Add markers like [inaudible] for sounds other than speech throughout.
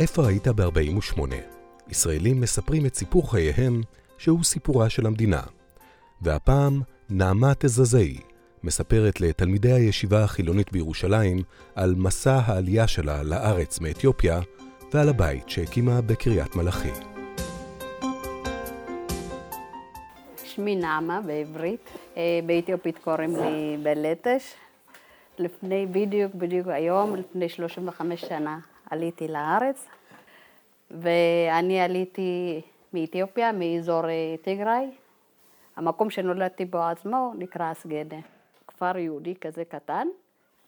איפה היית ב-48? ישראלים מספרים את סיפור חייהם, שהוא סיפורה של המדינה. והפעם, נעמה תזזאי מספרת לתלמידי הישיבה החילונית בירושלים על מסע העלייה שלה לארץ מאתיופיה ועל הבית שהקימה בקריית מלאכי. שמי נעמה בעברית, אה, באתיופית קוראים לי בלטש. לפני, בדיוק, בדיוק היום, לפני 35 שנה עליתי לארץ, ואני עליתי מאתיופיה, מאזור אה, טיגריי. המקום שנולדתי בו עצמו נקרא אסגדה, כפר יהודי כזה קטן.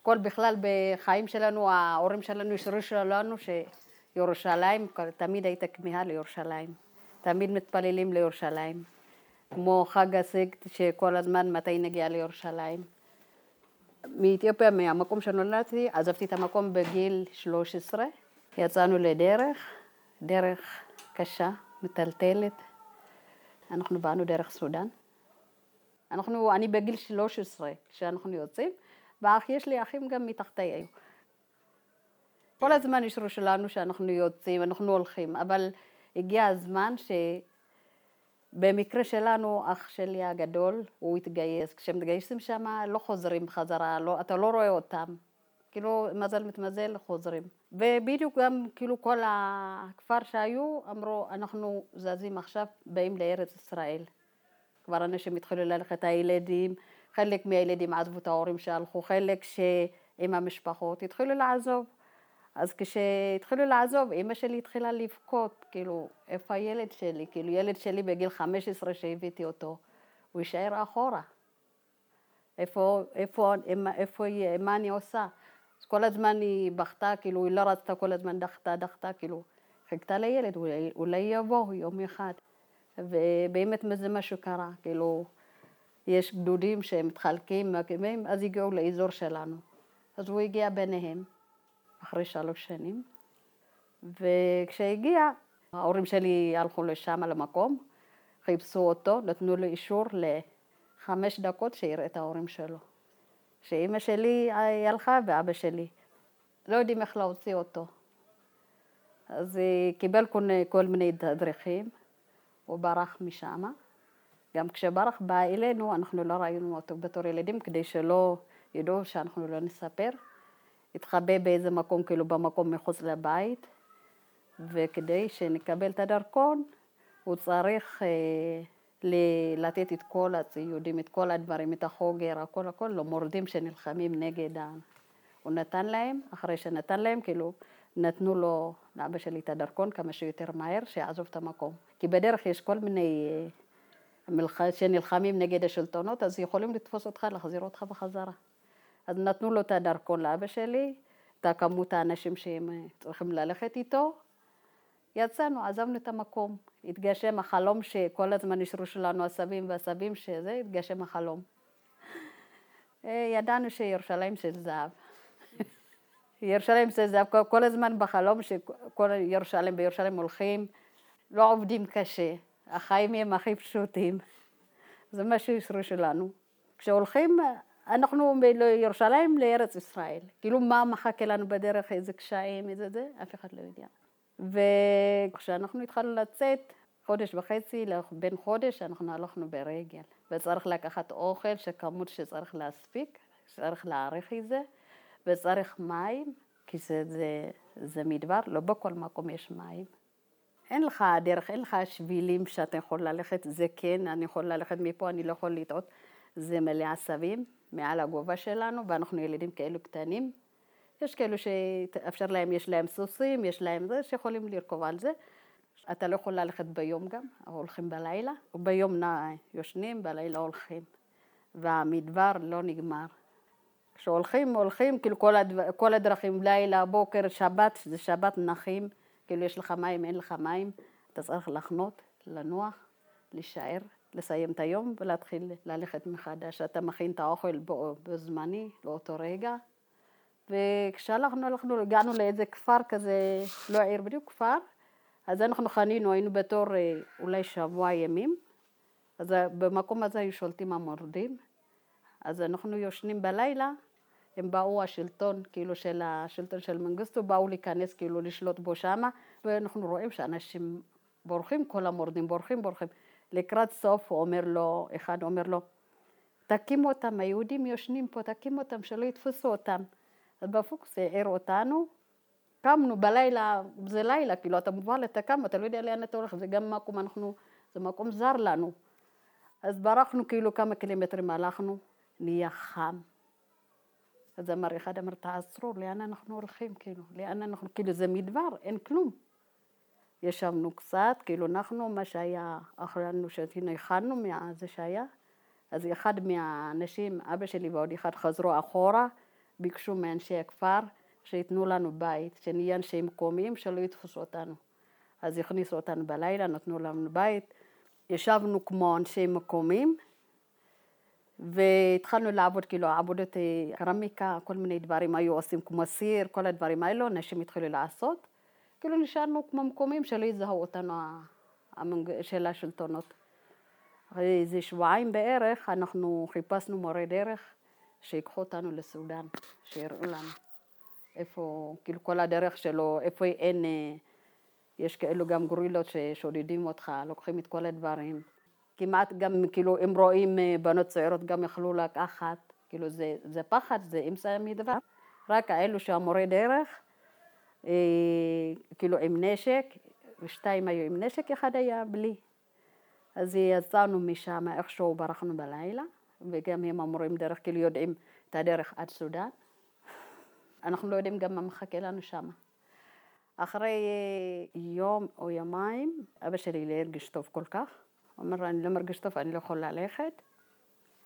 כל בכלל בחיים שלנו, ההורים שלנו השרישו לנו שירושלים, תמיד הייתה כמיהה לירושלים. תמיד מתפללים לירושלים. כמו חג הסגד, שכל הזמן מתי נגיע לירושלים. מאתיופיה, מהמקום שנולדתי, עזבתי את המקום בגיל 13, יצאנו לדרך, דרך קשה, מטלטלת. אנחנו באנו דרך סודאן. אנחנו, אני בגיל 13 כשאנחנו יוצאים, ואח יש לי אחים גם מתחתי היו. כל הזמן אישרו שלנו שאנחנו יוצאים, אנחנו הולכים, אבל הגיע הזמן שבמקרה שלנו, אח שלי הגדול, הוא התגייס. כשמתגייסים שם, לא חוזרים בחזרה, לא, אתה לא רואה אותם. כאילו, מזל מתמזל, חוזרים. ובדיוק גם, כאילו, כל הכפר שהיו, אמרו, אנחנו זזים עכשיו, באים לארץ ישראל. כבר אנשים התחילו ללכת, הילדים, חלק מהילדים עזבו את ההורים שהלכו, חלק שעם המשפחות התחילו לעזוב. אז כשהתחילו לעזוב, אימא שלי התחילה לבכות, כאילו, איפה הילד שלי? כאילו, ילד שלי בגיל 15 שהבאתי אותו, הוא יישאר אחורה. איפה, איפה, איפה, איפה, מה אני עושה? אז כל הזמן היא בכתה, כאילו, היא לא רצתה, כל הזמן דחתה, דחתה, כאילו, חיכתה לילד, אולי, אולי יבוא יום אחד. ובאמת זה מה שקרה, כאילו, יש גדודים שמתחלקים, מקימים, אז הגיעו לאזור שלנו. אז הוא הגיע ביניהם, אחרי שלוש שנים, וכשהגיע, ההורים שלי הלכו לשם, למקום, חיפשו אותו, נתנו לו אישור לחמש דקות שיראה את ההורים שלו. שאימא שלי הלכה ואבא שלי. לא יודעים איך להוציא אותו. אז קיבל כל מיני תדריכים. הוא ברח משם. גם כשברח בא אלינו, אנחנו לא ראינו אותו בתור ילדים, כדי שלא ידעו שאנחנו לא נספר. התחבא באיזה מקום, כאילו במקום מחוץ לבית, וכדי שנקבל את הדרכון, הוא צריך אה, לתת את כל הציודים, את כל הדברים, את החוגר, הכל הכל, למורדים שנלחמים נגד ה... הוא נתן להם, אחרי שנתן להם, כאילו, נתנו לו, לאבא שלי, את הדרכון כמה שיותר מהר, שיעזוב את המקום. כי בדרך יש כל מיני אה, שנלחמים נגד השלטונות, אז יכולים לתפוס אותך, להחזיר אותך בחזרה. אז נתנו לו את הדרכון לאבא שלי, את הכמות האנשים שהם אה, צריכים ללכת איתו. יצאנו, עזבנו את המקום. התגשם החלום שכל הזמן אישרו שלנו הסבים והסבים, שזה, התגשם החלום. אה, ידענו שירושלים של זהב. [laughs] ירושלים זה זהב, כל הזמן בחלום שכל ירושלים, בירושלים הולכים, לא עובדים קשה, החיים הם הכי פשוטים. זה מה שאישרו שלנו. כשהולכים, אנחנו לירושלים, לארץ ישראל. כאילו מה מחכה לנו בדרך, איזה קשיים, איזה זה, אף אחד לא יודע. וכשאנחנו התחלנו לצאת, חודש וחצי, בין חודש, אנחנו הלכנו ברגל. וצריך לקחת אוכל, שכמות שצריך להספיק, צריך להעריך את זה. וצריך מים, כי זה, זה, זה מדבר, לא בכל מקום יש מים. אין לך דרך, אין לך שבילים שאתה יכול ללכת, זה כן, אני יכול ללכת מפה, אני לא יכול לטעות. זה מלא עשבים מעל הגובה שלנו, ואנחנו ילדים כאלו קטנים. יש כאלו שאפשר להם, יש להם סוסים, יש להם זה, שיכולים לרכוב על זה. אתה לא יכול ללכת ביום גם, הולכים בלילה, וביום יושנים, בלילה הולכים. והמדבר לא נגמר. כשהולכים, הולכים, כאילו כל, הדבר, כל הדרכים, לילה, בוקר, שבת, זה שבת נחים, כאילו יש לך מים, אין לך מים, אתה צריך לחנות, לנוח, להישאר, לסיים את היום ולהתחיל ללכת מחדש. אתה מכין את האוכל בזמני, לאותו רגע. וכשהלכנו, הלכנו, הגענו לאיזה כפר כזה, לא עיר, בדיוק כפר, אז אנחנו חנינו, היינו בתור אה, אולי שבוע ימים, אז במקום הזה היו שולטים המורדים, אז אנחנו יושנים בלילה, הם באו, השלטון, כאילו של השלטון של מנגיסטו, באו להיכנס, כאילו לשלוט בו שמה, ואנחנו רואים שאנשים בורחים, כל המורדים בורחים, בורחים. לקראת סוף הוא אומר לו, אחד אומר לו, תקימו אותם, היהודים יושנים פה, תקימו אותם, שלא יתפסו אותם. אז בפוקס העיר אותנו, קמנו בלילה, זה לילה, כאילו אתה מובן, אתה קם, אתה לא יודע לאן אתה הולך, זה גם מקום, אנחנו, זה מקום זר לנו. אז ברחנו כאילו כמה קילומטרים הלכנו, נהיה חם. אז אמר אחד, אמר, תעצרו, לאן אנחנו הולכים, כאילו, לאן אנחנו, כאילו זה מדבר, אין כלום. ישבנו קצת, כאילו אנחנו, מה שהיה אחרינו, שהנה הכנו מזה שהיה, אז אחד מהאנשים, אבא שלי ועוד אחד חזרו אחורה, ביקשו מאנשי הכפר שייתנו לנו בית, שנהיה אנשי מקומיים, שלא יתפסו אותנו. אז הכניסו אותנו בלילה, נתנו לנו בית, ישבנו כמו אנשי מקומיים, והתחלנו לעבוד, כאילו עבודות אה, קרמיקה, כל מיני דברים היו עושים כמו סיר, כל הדברים האלו, אנשים התחילו לעשות. כאילו נשארנו כמו מקומים שלא יזהו אותנו של השלטונות. אחרי איזה שבועיים בערך, אנחנו חיפשנו מורה דרך שיקחו אותנו לסודאן, שיראו לנו איפה, כאילו כל הדרך שלו, איפה אין, אה, יש כאלו גם גורילות ששודדים אותך, לוקחים את כל הדברים. כמעט גם, כאילו, אם רואים אה, בנות צעירות גם יכלו לקחת, כאילו זה, זה פחד, זה אמצע מדבר. רק האלו שהמורה דרך, כאילו עם נשק, ושתיים היו עם נשק, אחד היה בלי. אז יצאנו משם, איכשהו ברחנו בלילה, וגם הם אמורים דרך, כאילו יודעים את הדרך עד סודאן. אנחנו לא יודעים גם מה מחכה לנו שם. אחרי יום או יומיים, אבא שלי לא הרגיש טוב כל כך. הוא אומר, אני לא מרגיש טוב, אני לא יכול ללכת.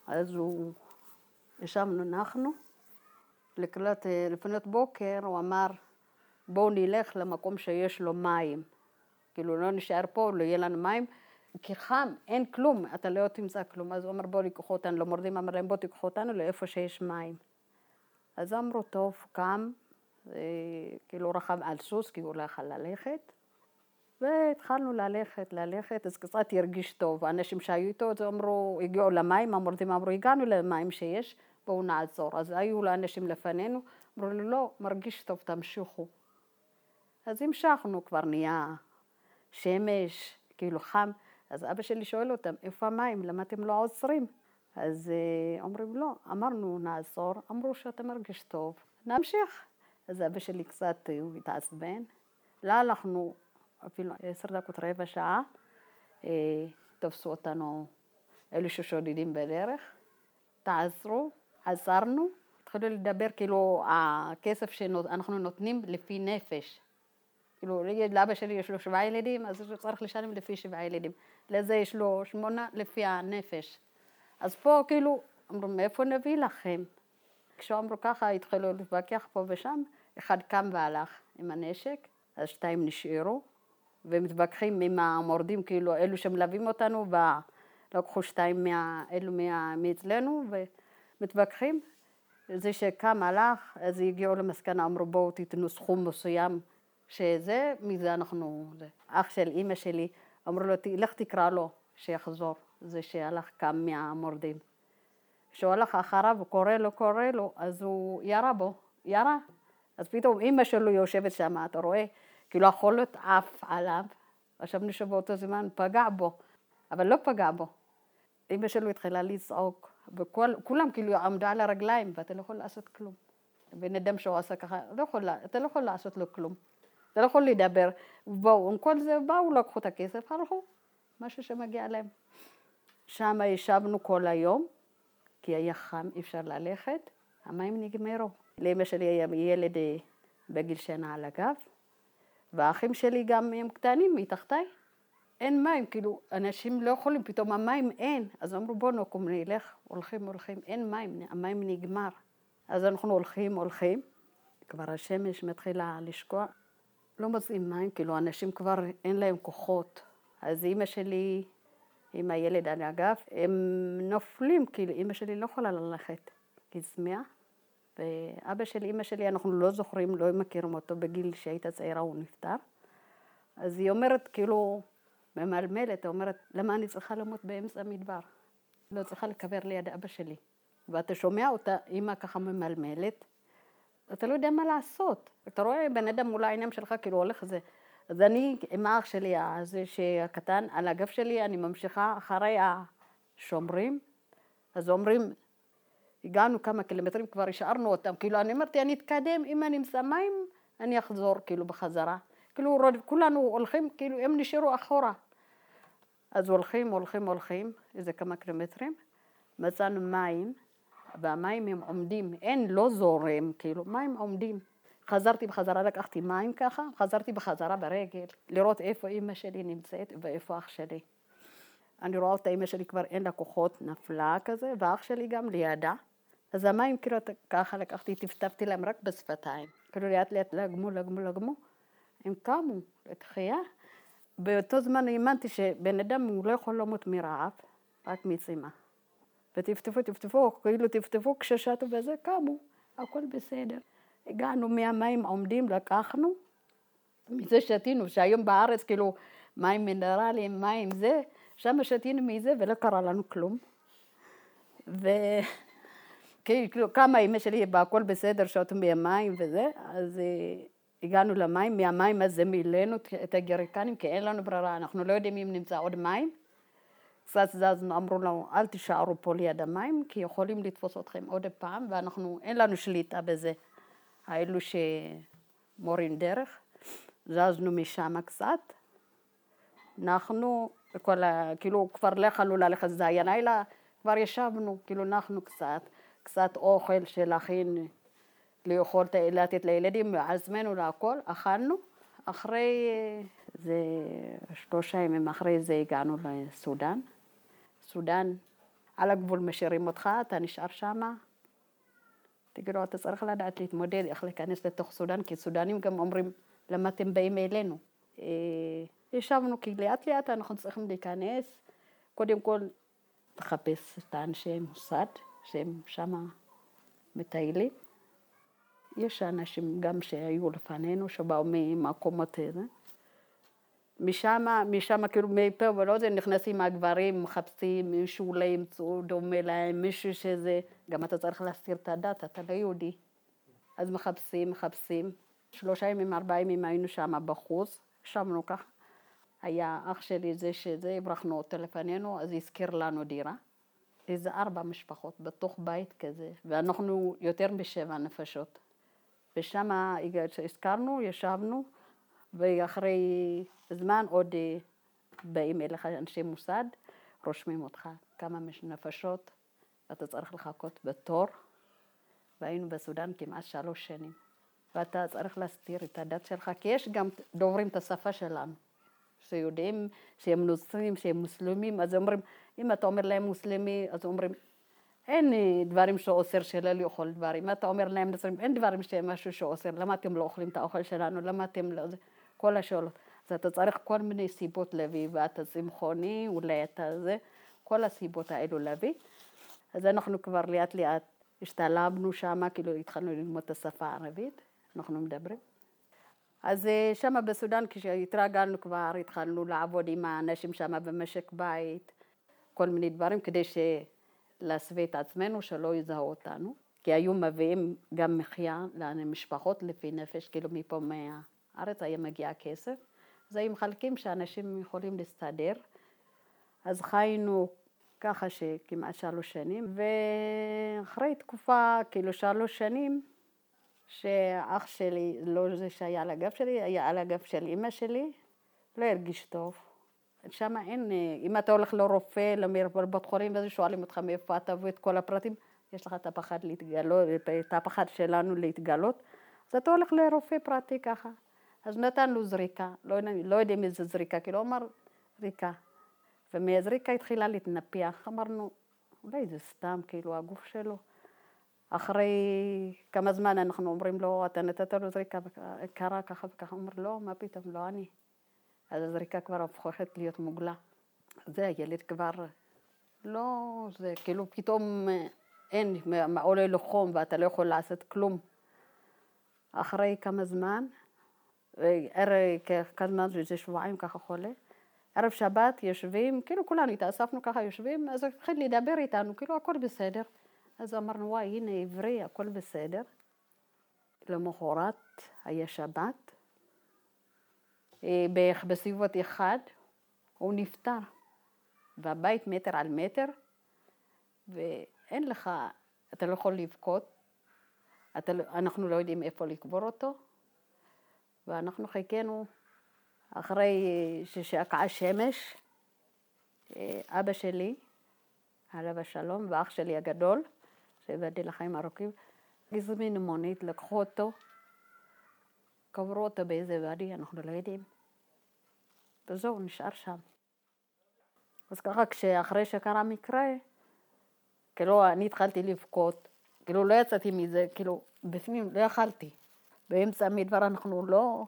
אז הוא, ישבנו, נחנו. לקראת, לפנות בוקר הוא אמר, בואו נלך למקום שיש לו מים. כאילו, לא נשאר פה, לא יהיה לנו מים. כי חם, אין כלום, אתה לא תמצא כלום. אז הוא אמר, בואו תיקחו אותנו, למורדים אמר להם, בואו תיקחו אותנו לאיפה שיש מים. אז אמרו, טוב, קם, כאילו רכב על סוס, כי הוא לא יכול ללכת. והתחלנו ללכת, ללכת, אז קצת הרגיש טוב. האנשים שהיו איתו, אז אמרו, הגיעו למים, המורדים אמרו, הגענו למים שיש, בואו נעצור. אז היו לאנשים לפנינו, אמרו לו, לא, מרגיש טוב, תמשיכו. אז המשכנו, כבר נהיה שמש, כאילו חם. אז אבא שלי שואל אותם, איפה המים? למה אתם לא עוצרים? אז אה, אומרים, לא, אמרנו נעצור, אמרו שאתה מרגיש טוב, נמשיך. אז אבא שלי קצת, אה, הוא התעצבן. לא הלכנו אפילו עשר דקות, רבע שעה, אה, תפסו אותנו אלו ששודדים בדרך, תעזרו, עזרנו, התחילו לדבר כאילו הכסף שאנחנו נותנים לפי נפש. כאילו, לאבא שלי יש לו שבעה ילדים, אז הוא צריך לשלם לפי שבעה ילדים. לזה יש לו שמונה לפי הנפש. אז פה כאילו, אמרו, מאיפה נביא לכם? כשאמרו ככה, התחילו להתווכח פה ושם, אחד קם והלך עם הנשק, אז שתיים נשארו, ומתווכחים עם המורדים, כאילו, אלו שמלווים אותנו, ולקחו שתיים מה, אלו מאצלנו, ומתווכחים. זה שקם, הלך, אז הגיעו למסקנה, אמרו, בואו תיתנו סכום מסוים שזה, מזה אנחנו... זה. אח של אימא שלי, אמרו לו, לך תקרא לו שיחזור, זה שהלך קם מהמורדים. כשהוא הלך אחריו, הוא קורא לו, קורא לו, אז הוא ירה בו, ירה. אז פתאום אימא שלו יושבת שם, אתה רואה, כאילו החולות עף עליו, חשבנו שבאותו זמן פגע בו, אבל לא פגע בו. אימא שלו התחילה לצעוק, וכולם כאילו עמדו על הרגליים, ואתה לא יכול לעשות כלום. בן אדם שהוא עשה ככה, לא יכול, אתה לא יכול לעשות לו כלום. אתה לא יכול לדבר. בואו, עם כל זה באו, לקחו את הכסף, הלכו, משהו שמגיע להם. שם ישבנו כל היום, כי היה חם, אי אפשר ללכת, המים נגמרו. לאמא שלי היה ילד אה, בגיל שנה על הגב, והאחים שלי גם הם קטנים מתחתיי. אין מים, כאילו, אנשים לא יכולים, פתאום המים אין. אז אמרו, בואו נקום, נלך, הולכים, הולכים, אין מים, המים נגמר. אז אנחנו הולכים, הולכים, כבר השמש מתחילה לשקוע, לא מוצאים מים, כאילו, אנשים כבר אין להם כוחות. אז אימא שלי עם הילד על הגב, הם נופלים, כאילו, אימא שלי לא יכולה ללכת, כי צמאה. ואבא של אימא שלי, אנחנו לא זוכרים, לא מכירים אותו, בגיל שהייתה צעירה הוא נפטר. אז היא אומרת, כאילו, ממלמלת, אומרת, למה אני צריכה למות באמצע המדבר? לא צריכה לקבר ליד אבא שלי. ואתה שומע אותה, אימא ככה ממלמלת, אתה לא יודע מה לעשות. אתה רואה בן אדם מול העיניים שלך, כאילו הולך זה. אז אני עם האח שלי, הזה שהקטן, על הגב שלי, אני ממשיכה אחרי השומרים. אז אומרים, הגענו כמה קילומטרים, כבר השארנו אותם. כאילו, אני אמרתי, אני אתקדם, אם אני אמצא מים, אני אחזור, כאילו, בחזרה. כאילו, כולנו הולכים, כאילו, הם נשארו אחורה. אז הולכים, הולכים, הולכים, איזה כמה קילומטרים, מצאנו מים, והמים הם עומדים, אין, לא זורם, כאילו, מים עומדים. חזרתי בחזרה, לקחתי מים ככה, חזרתי בחזרה ברגל, לראות איפה אימא שלי נמצאת ואיפה אח שלי. אני רואה אותה, אימא שלי כבר אין לה כוחות, נפלה כזה, ואח שלי גם לידה. אז המים כאילו ככה לקחתי, טפטפתי להם רק בשפתיים. כאילו לאט לאט לגמו, לגמו, לגמו. הם קמו לתחייה. באותו זמן האמנתי שבן אדם הוא לא יכול למות מרעב, רק מצימה. וטפטפו, טפטפו, כאילו טפטפו כששטו וזה, קמו, הכל בסדר. הגענו מהמים עומדים, לקחנו, מזה שתינו, שהיום בארץ כאילו מים מינרליים, מים זה, שם שתינו מזה ולא קרה לנו כלום. וכאילו כמה אמא שלי בהכל בסדר, שתו מהמים וזה, אז אה, הגענו למים, מהמים הזה מילאנו את הגריקנים, כי אין לנו ברירה, אנחנו לא יודעים אם נמצא עוד מים. קצת זזנו, אמרו לנו, אל תישארו פה ליד המים, כי יכולים לתפוס אתכם עוד פעם, ואנחנו, אין לנו שליטה בזה. האלו שמורים דרך, זזנו משם קצת, נחנו, כל ה... כאילו כבר לא יכלנו ללכת, זה היה לילה, כבר ישבנו, כאילו נחנו קצת, קצת אוכל של להכין, לאכול, לתת לילדים, עצמנו להכל, אכלנו. אחרי זה, שלושה ימים אחרי זה הגענו לסודאן. סודאן, על הגבול משאירים אותך, אתה נשאר שמה. תגידו, אתה צריך לדעת להתמודד, איך להיכנס לתוך סודאן, כי סודנים גם אומרים, למה אתם באים אלינו? אה, ישבנו, כי לאט לאט אנחנו צריכים להיכנס, קודם כל לחפש את האנשי מוסד, שהם שמה מטיילים. יש אנשים גם שהיו לפנינו, שבאו ממקומות איזה. משם, משם כאילו מפה ולא זה, נכנסים הגברים, מחפשים מישהו לא ימצאו דומה להם, מישהו שזה, גם אתה צריך להסתיר את הדת, אתה לא יהודי. אז מחפשים, מחפשים. שלושה ימים, ארבעה ימים היינו שם בחוץ, ישבנו ככה. היה אח שלי זה שזה, הברחנו אותו לפנינו, אז הזכיר לנו דירה. איזה ארבע משפחות בתוך בית כזה, ואנחנו יותר משבע נפשות. ושם הזכרנו, ישבנו, ואחרי זמן עוד אה, באים אליך אנשי מוסד, רושמים אותך כמה נפשות, ואתה צריך לחכות בתור. והיינו בסודאן כמעט שלוש שנים. ואתה צריך להסתיר את הדת שלך, כי יש גם דוברים את השפה שלנו, שיודעים שהם נוצרים, שהם מוסלמים, אז אומרים, אם אתה אומר להם מוסלמי, אז אומרים, אין אה, דברים שאוסר שלא לאכול דברים. אם אתה אומר להם נוצרים, אין דברים שהם משהו שאוסר, למה אתם לא אוכלים את האוכל שלנו, למה אתם לא... כל השאלות. אז אתה צריך כל מיני סיבות להביא, ואתה צמחוני, אולי אתה זה, כל הסיבות האלו להביא. אז אנחנו כבר לאט לאט השתלבנו שם, כאילו התחלנו ללמוד את השפה הערבית, אנחנו מדברים. אז אה, שם בסודאן, כשהתרגלנו כבר, התחלנו לעבוד עם האנשים שם במשק בית, כל מיני דברים, כדי להסווה את עצמנו, שלא יזהו אותנו. כי היו מביאים גם מחיה למשפחות לפי נפש, כאילו מפה מהארץ היה מגיע כסף. אז היו מחלקים שאנשים יכולים להסתדר. אז חיינו ככה שכמעט שלוש שנים, ואחרי תקופה, כאילו שלוש שנים, שאח שלי, לא זה שהיה על הגב שלי, היה על הגב של אימא שלי, לא הרגיש טוב. שם אין, אם אתה הולך לרופא, לבית חולים וזה, שואלים אותך מאיפה אתה ואת כל הפרטים, יש לך את הפחד להתגלות, את הפחד שלנו להתגלות, אז אתה הולך לרופא פרטי ככה. אז נתן לו זריקה, לא, לא יודעים איזה זריקה, כאילו אמר זריקה. ומהזריקה התחילה להתנפח, אמרנו, אולי זה סתם, כאילו, הגוף שלו. אחרי כמה זמן אנחנו אומרים לו, אתה נתת לו זריקה קרה ככה וככה, הוא אומר, לא, מה פתאום, לא אני. אז הזריקה כבר הופכת להיות מוגלה. זה הילד כבר, לא, זה כאילו פתאום אין, עולה לו חום ואתה לא יכול לעשות כלום. אחרי כמה זמן, כמה זמן, זה שבועיים ככה חולה, ערב שבת יושבים, כאילו כולנו התאספנו ככה יושבים, אז הוא התחיל לדבר איתנו, כאילו הכל בסדר. אז אמרנו, וואי, הנה עברי, הכל בסדר. למחרת היה שבת, אה, בערך בסביבות אחד, הוא נפטר, והבית מטר על מטר, ואין לך, אתה לא יכול לבכות, לא, אנחנו לא יודעים איפה לקבור אותו, ואנחנו חיכינו אחרי ששקעה שמש, אה, אבא שלי, עליו השלום, ואח שלי הגדול, שהבאתי לחיים ארוכים, הזמינו מונית, לקחו אותו, קברו אותו באיזה ואדי, אנחנו לא יודעים. וזהו, נשאר שם. אז ככה, כשאחרי שקרה מקרה, כאילו, אני התחלתי לבכות, כאילו, לא יצאתי מזה, כאילו, בפנים, לא יכלתי. באמצע המדבר אנחנו לא...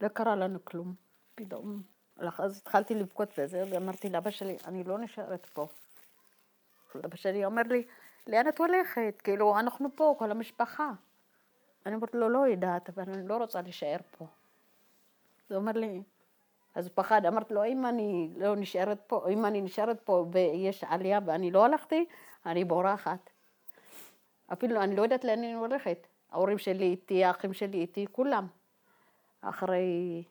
לא קרה לנו כלום. פתאום. אז התחלתי לבכות וזה, ואמרתי לאבא שלי, אני לא נשארת פה. אבא שלי אומר לי, לאן את הולכת? כאילו, אנחנו פה, כל המשפחה. אני אומרת לו, לא יודעת, אבל אני לא רוצה להישאר פה. אז הוא אומר לי, אז פחד, אמרתי לו, אם אני לא נשארת פה, אם אני נשארת פה ויש עלייה ואני לא הלכתי, אני בורחת. אפילו אני לא יודעת לאן אני הולכת. ההורים שלי איתי, האחים שלי איתי, כולם. אחרי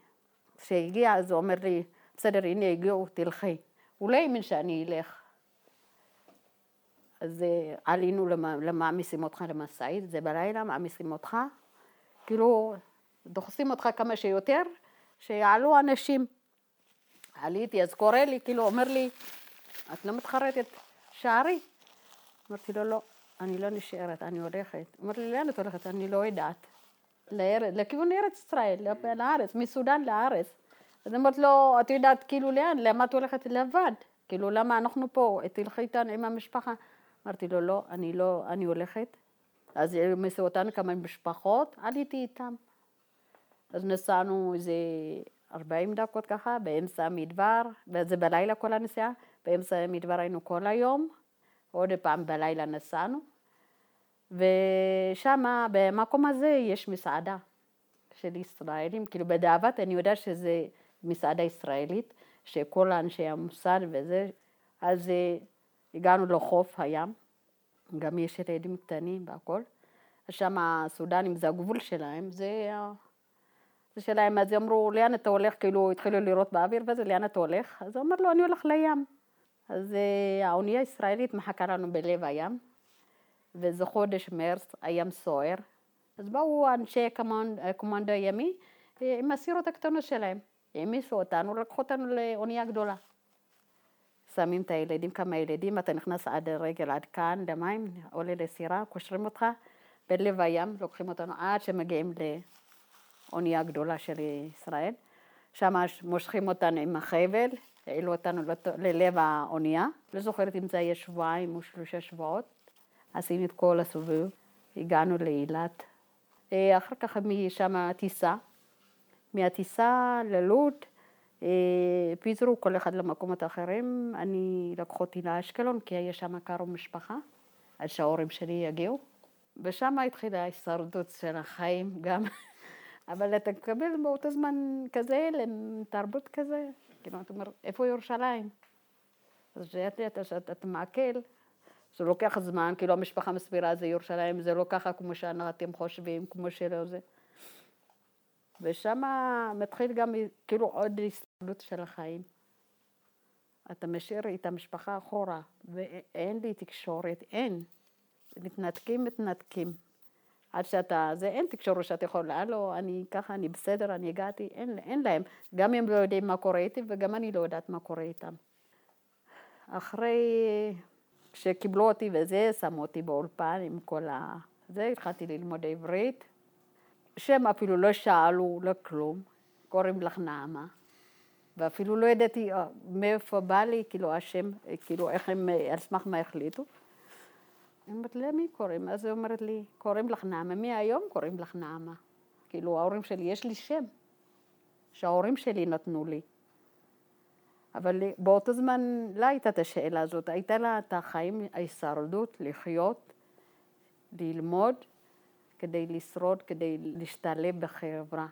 שהגיע, אז הוא אומר לי, בסדר, הנה הגיעו, תלכי. הוא לא האמין שאני אלך. אז אה, עלינו למעמיסים אותך למשאית, זה בלילה, מעמיסים אותך, כאילו דוחסים אותך כמה שיותר, שיעלו אנשים. עליתי, אז קורא לי, כאילו אומר לי, את לא מתחרטת, שערי. אמרתי לו, לא, אני לא נשארת, אני הולכת. אמרתי לי, לאן את הולכת? אני לא יודעת. לארץ, לכיוון ארץ ישראל, לארץ, מסודאן לארץ. אז אמרתי לו, את יודעת כאילו לאן, למה את הולכת לבד? כאילו, למה אנחנו פה, תלכי איתנו עם המשפחה. אמרתי לו, לא, אני לא, אני הולכת. אז העמיסו אותנו כמה משפחות, עליתי איתם. אז נסענו איזה 40 דקות ככה, באמצע המדבר, וזה בלילה כל הנסיעה, באמצע המדבר היינו כל היום, עוד פעם בלילה נסענו, ושם, במקום הזה, יש מסעדה של ישראלים, כאילו בדאבת אני יודעת שזה מסעדה ישראלית, שכל אנשי המוסד וזה, אז אה, הגענו לחוף הים, גם יש ילדים קטנים והכל. שם הסודנים זה הגבול שלהם, זה, זה שלהם, אז אמרו, לאן אתה הולך? כאילו התחילו לירות באוויר וזה, לאן אתה הולך? אז הוא אמר לו, אני הולך לים. אז אה, האונייה הישראלית מחכה לנו בלב הים, וזה חודש מרס, הים סוער. אז באו אנשי קומנד, קומנדו הימי עם הסירות הקטנות שלהם. העמיסו אותנו, לקחו אותנו לאונייה גדולה. שמים את הילדים, כמה ילדים, אתה נכנס עד הרגל, עד כאן, למים, עולה לסירה, קושרים אותך בלב הים, לוקחים אותנו עד שמגיעים לאונייה גדולה של ישראל. שם מושכים אותנו עם החבל, העלו אותנו ללב האונייה. לא זוכרת אם זה היה שבועיים או שלושה שבועות. עשינו את כל הסובב, הגענו לאילת. אה, אחר כך משם טיסה. מהטיסה ללוד, אה, פיזרו כל אחד למקומות אחרים, אני לקחו אותי לאשקלון כי היה שם קרוב משפחה, עד שההורים שלי יגיעו. ושם התחילה ההישרדות של החיים גם, [laughs] אבל אתה מקבל באותו זמן כזה הלם, תרבות כזה, כאילו, אתה אומר, איפה ירושלים? אז כשאתה אתה מעכל, זה לוקח זמן, כאילו המשפחה מסבירה זה ירושלים, זה לא ככה כמו שאתם חושבים, כמו שלא זה. ושם מתחיל גם כאילו עוד הסתכלות של החיים. אתה משאיר את המשפחה אחורה, ואין לי תקשורת, אין. מתנתקים, מתנתקים. עד שאתה, זה אין תקשורת שאתה יכול, הלו, אני ככה, אני בסדר, אני הגעתי, אין, אין להם. גם הם לא יודעים מה קורה איתי, וגם אני לא יודעת מה קורה איתם. אחרי שקיבלו אותי וזה, שמו אותי באולפן עם כל ה... זה, התחלתי ללמוד עברית. שם אפילו לא שאלו, לא כלום, קוראים לך נעמה. ואפילו לא ידעתי אה, מאיפה בא לי, כאילו השם, כאילו איך הם, על סמך מה החליטו. אני אומרת, למי קוראים? אז היא אומרת לי, קוראים לך נעמה, מהיום קוראים לך נעמה. כאילו ההורים שלי, יש לי שם שההורים שלי נתנו לי. אבל באותו זמן לא הייתה את השאלה הזאת, הייתה לה את החיים, ההישרדות, לחיות, ללמוד, כדי לשרוד, כדי להשתלב בחברה.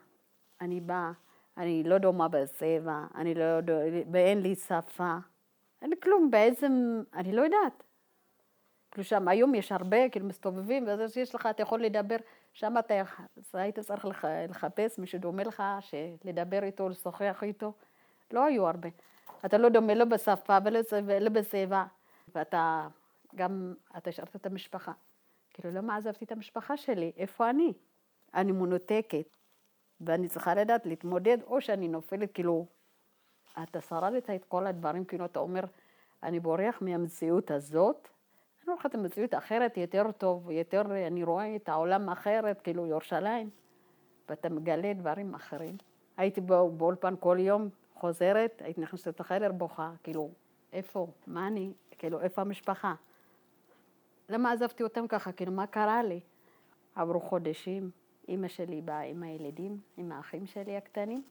אני באה, אני לא דומה בצבע, אני לא יודע, ואין לי שפה, אין לי כלום, בעצם, אני לא יודעת. כאילו שם היום יש הרבה, כאילו מסתובבים, ואז שיש לך, אתה יכול לדבר, שם אתה היית צריך לחפש מי שדומה לך, לדבר איתו, לשוחח איתו. לא היו הרבה. אתה לא דומה לא בשפה ולא בצבע, ואתה גם, אתה השארת את המשפחה. כאילו, למה עזבתי את המשפחה שלי? איפה אני? אני מנותקת, ואני צריכה לדעת להתמודד, או שאני נופלת, כאילו, אתה שרדת את כל הדברים, כאילו, אתה אומר, אני בורח מהמציאות הזאת, אני הולכת למציאות אחרת, יותר טוב, יותר, אני רואה את העולם אחרת, כאילו, ירושלים, ואתה מגלה דברים אחרים. הייתי באולפן כל יום, חוזרת, הייתי נכנסת לחדר, בוכה, כאילו, איפה, מה אני, כאילו, איפה המשפחה? למה עזבתי אותם ככה? כאילו, מה קרה לי? עברו חודשים, אימא שלי באה עם הילדים, עם האחים שלי הקטנים,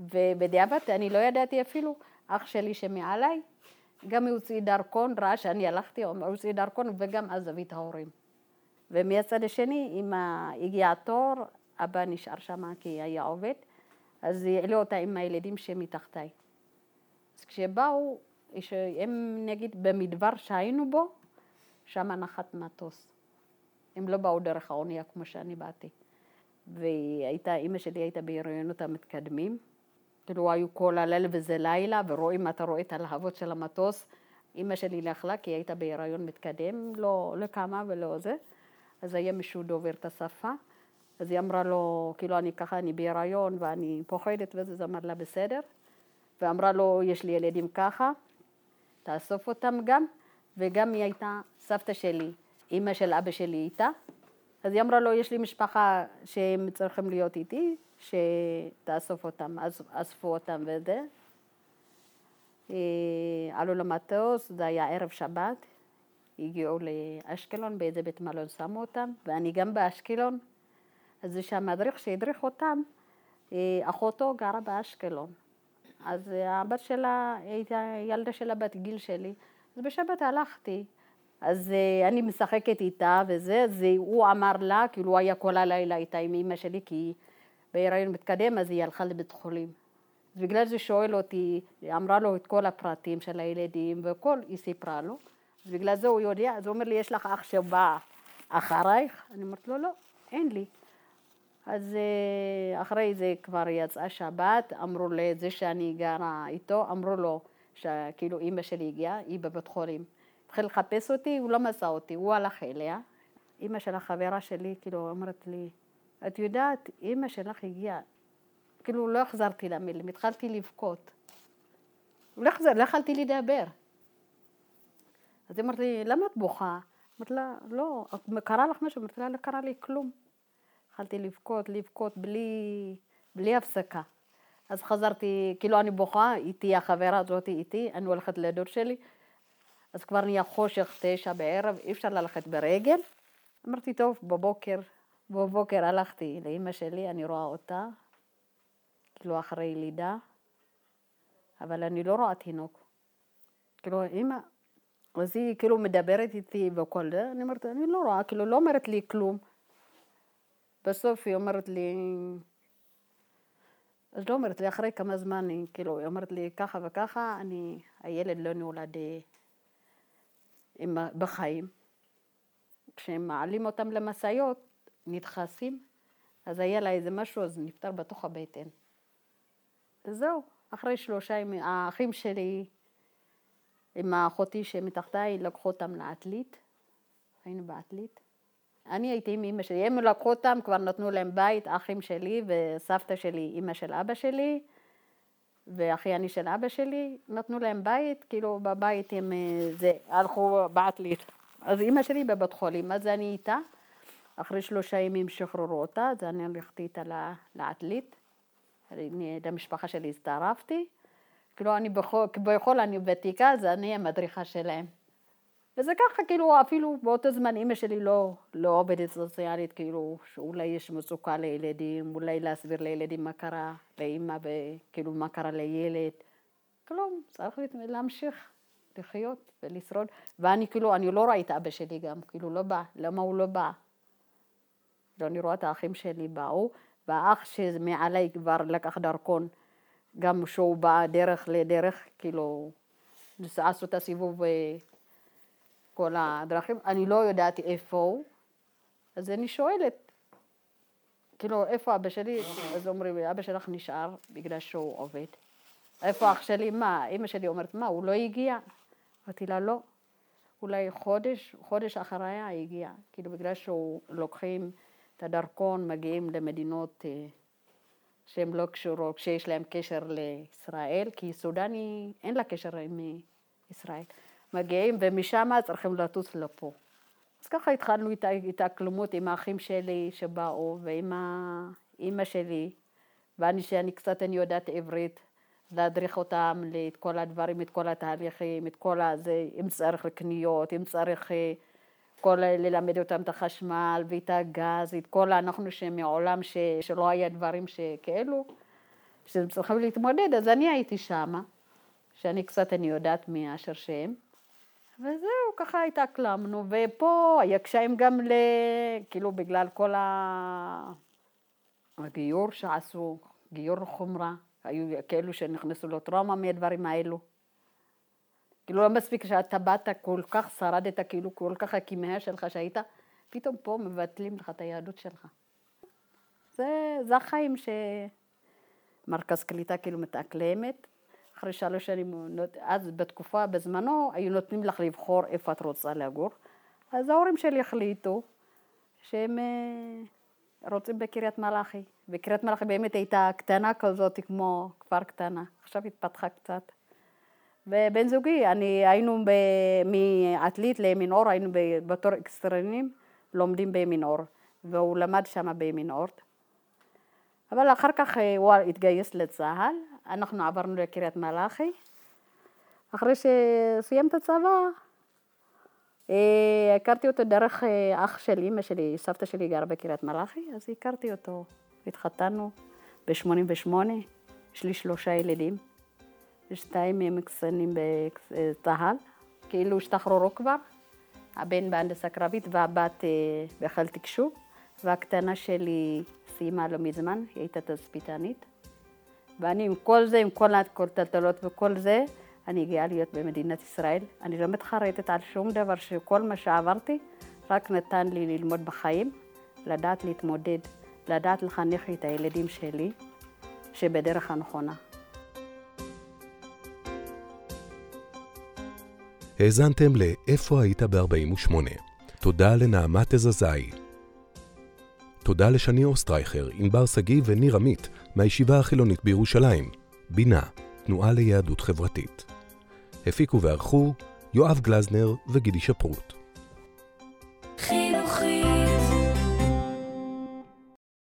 ובדיעבד אני לא ידעתי אפילו, אח שלי שמעליי, גם הוציא דרכון, ראה שאני הלכתי, הוציא דרכון וגם עזב את ההורים. ומהצד השני, אמא הגיע התור, אבא נשאר שם כי היה עובד, אז העלו אותה עם הילדים שמתחתיי. אז כשבאו, הם נגיד במדבר שהיינו בו, שם נחת מטוס. הם לא באו דרך האונייה כמו שאני באתי. והייתה, אימא שלי הייתה בהריונות המתקדמים. כאילו היו כל הלילה וזה לילה, ורואים, אתה רואה את הלהבות של המטוס. אימא שלי לאכלה כי היא הייתה בהיריון מתקדם, לא, לא קמה ולא זה. אז היה מישהו דובר את השפה. אז היא אמרה לו, כאילו, אני ככה, אני בהיריון ואני פוחדת וזה, אז אמר לה, בסדר. ואמרה לו, יש לי ילדים ככה, תאסוף אותם גם. וגם היא הייתה סבתא שלי, אימא של אבא שלי איתה. אז היא אמרה לו, יש לי משפחה שהם צריכים להיות איתי, שתאסוף אותם. אז אספו אותם וזה. אה, עלו למטוס, זה היה ערב שבת, הגיעו לאשקלון, באיזה בית מלון שמו אותם, ואני גם באשקלון. זה שהמדריך שהדריך אותם, אה, אחותו גרה באשקלון. אז הבת שלה, הייתה ילדה שלה בת גיל שלי, אז בשבת הלכתי, אז אה, אני משחקת איתה וזה, אז הוא אמר לה, כאילו הוא היה כל הלילה איתה עם אמא שלי, כי בהיריון מתקדם, אז היא הלכה לבית חולים. אז בגלל זה שואל אותי, היא אמרה לו את כל הפרטים של הילדים והכל, היא סיפרה לו. אז בגלל זה הוא יודע, אז הוא אומר לי, יש לך אח שבא אחרייך? אני אומרת לו, לא, אין לי. אז אה, אחרי זה כבר יצאה שבת, אמרו לזה שאני גרה איתו, אמרו לו, שכאילו אימא שלי הגיעה, היא בבית חולים. התחיל לחפש אותי, הוא לא מצא אותי, הוא הלך אליה. אימא של החברה שלי, כאילו, אומרת לי, את יודעת, אימא שלך הגיעה. כאילו, לא החזרתי לה מילים, התחלתי לבכות. לא, החזר, לא יכלתי לדבר. אז היא אמרת לי, למה את בוכה? אמרתי לה, לא, קרה לך משהו? אמרתי לה, לא קרה לי כלום. התחלתי לבכות, לבכות בלי, בלי הפסקה. אז חזרתי, כאילו אני בוכה, איתי החברה הזאת איתי, אני הולכת לדור שלי, אז כבר נהיה חושך תשע בערב, אי אפשר ללכת ברגל. אמרתי, טוב, בבוקר, בבוקר הלכתי לאימא שלי, אני רואה אותה, כאילו אחרי לידה, אבל אני לא רואה תינוק. כאילו, אימא, אז היא כאילו מדברת איתי וכל זה, אני אומרת, אני לא רואה, כאילו לא אומרת לי כלום. בסוף היא אומרת לי, אז לא אומרת לי, אחרי כמה זמן, היא כאילו, היא אומרת לי, ככה וככה, אני, הילד לא נולד אה, בחיים. כשהם מעלים אותם למשאיות, נדחסים, אז היה לה איזה משהו, אז נפטר בתוך הבטן. וזהו, אחרי שלושה ימים, האחים שלי, עם האחותי שמתחתיי, לקחו אותם לעתלית, היינו בעתלית. אני הייתי עם אמא שלי, הם לקחו אותם, כבר נתנו להם בית, אחים שלי וסבתא שלי, אמא של אבא שלי, ואחיין של אבא שלי, נתנו להם בית, כאילו בבית הם, אה, זה, הלכו בעתלית. אז אמא שלי בבית חולים, אז אני איתה, אחרי שלושה ימים שחררו אותה, אז אני הלכתי איתה לעתלית, למשפחה שלי הצטרפתי, כאילו אני בכל, כביכול אני ותיקה, אז אני המדריכה שלהם. וזה ככה, כאילו, אפילו באותו זמן אימא שלי לא, לא עובדת סוציאלית, כאילו, שאולי יש מצוקה לילדים, אולי להסביר לילדים מה קרה לאימא, וכאילו, מה קרה לילד. כלום, צריך להמשיך לחיות ולשרוד. ואני כאילו, אני לא רואה את אבא שלי גם, כאילו, לא בא. למה הוא לא בא? לא, אני רואה את האחים שלי באו, והאח שמעליי כבר לקח דרכון, גם שהוא בא דרך לדרך, כאילו, עשו את הסיבוב כל הדרכים, אני לא יודעת איפה הוא, אז אני שואלת, כאילו, איפה אבא שלי? אז אומרים, אבא שלך נשאר בגלל שהוא עובד. איפה אח שלי? מה? אמא שלי אומרת, מה, הוא לא הגיע? אמרתי לה, לא. אולי חודש, חודש אחריה הגיע. כאילו, בגלל שהוא לוקחים את הדרכון, מגיעים למדינות אה, שהן לא קשורות, שיש להן קשר לישראל, כי סודני אין לה קשר עם אה, ישראל. מגיעים, ומשם צריכים לטוס לפה. אז ככה התחלנו את ההתאקלמות עם האחים שלי שבאו, ועם אימא שלי, ואני שאני קצת אני יודעת עברית, להדריך אותם את כל הדברים, את כל התהליכים, את כל הזה, אם צריך לקניות, אם צריך אה, כל, ללמד אותם את החשמל ואת הגז, את כל אנחנו שמעולם ש, שלא היה דברים שכאלו, שהם צריכים להתמודד, אז אני הייתי שמה, שאני קצת אני יודעת מאשר שהם. וזהו, ככה התאקלמנו, ופה היה קשיים גם ל... כאילו בגלל כל הגיור שעשו, גיור חומרה, היו כאלו שנכנסו לטראומה מהדברים האלו. כאילו לא מספיק שאתה באת כל כך, שרדת כאילו כל כך הכימיה שלך שהיית, פתאום פה מבטלים לך את היהדות שלך. זה, זה החיים שמרכז קליטה כאילו מתאקלמת. אחרי שלוש שנים, אז בתקופה, בזמנו, היו נותנים לך לבחור איפה את רוצה לגור. אז ההורים שלי החליטו שהם אה, רוצים בקריית מלאכי. וקריית מלאכי באמת הייתה קטנה כזאת, כמו כפר קטנה. עכשיו התפתחה קצת. ובן זוגי, אני, היינו מעתלית לימין אור, היינו בתור אקסטרנים, לומדים בימין אור. והוא למד שם בימין אור. אבל אחר כך אה, הוא התגייס לצה"ל, אנחנו עברנו לקריית מלאכי. אחרי שסיים את הצבא, אה, הכרתי אותו דרך אה, אח של אימא שלי, סבתא שלי גרה בקריית מלאכי, אז הכרתי אותו. התחתנו ב-88, יש לי שלושה ילדים, שתיים מהם קצנים בצה"ל, כאילו השתחררו כבר, הבן בהנדסה קרבית והבת בחיל תקשוב, והקטנה שלי סיימה לא מזמן, היא הייתה תצפיתנית. ואני עם כל זה, עם כל הטלטלות וכל זה, אני גאה להיות במדינת ישראל. אני לא מתחרטת על שום דבר שכל מה שעברתי רק נתן לי ללמוד בחיים, לדעת להתמודד, לדעת לחנך את הילדים שלי שבדרך הנכונה. האזנתם ל"איפה היית ב-48". תודה לנעמת עזזאי. תודה לשני אוסטרייכר, ענבר שגיא וניר עמית מהישיבה החילונית בירושלים, בינה, תנועה ליהדות חברתית. הפיקו וערכו יואב גלזנר וגידי שפרוט.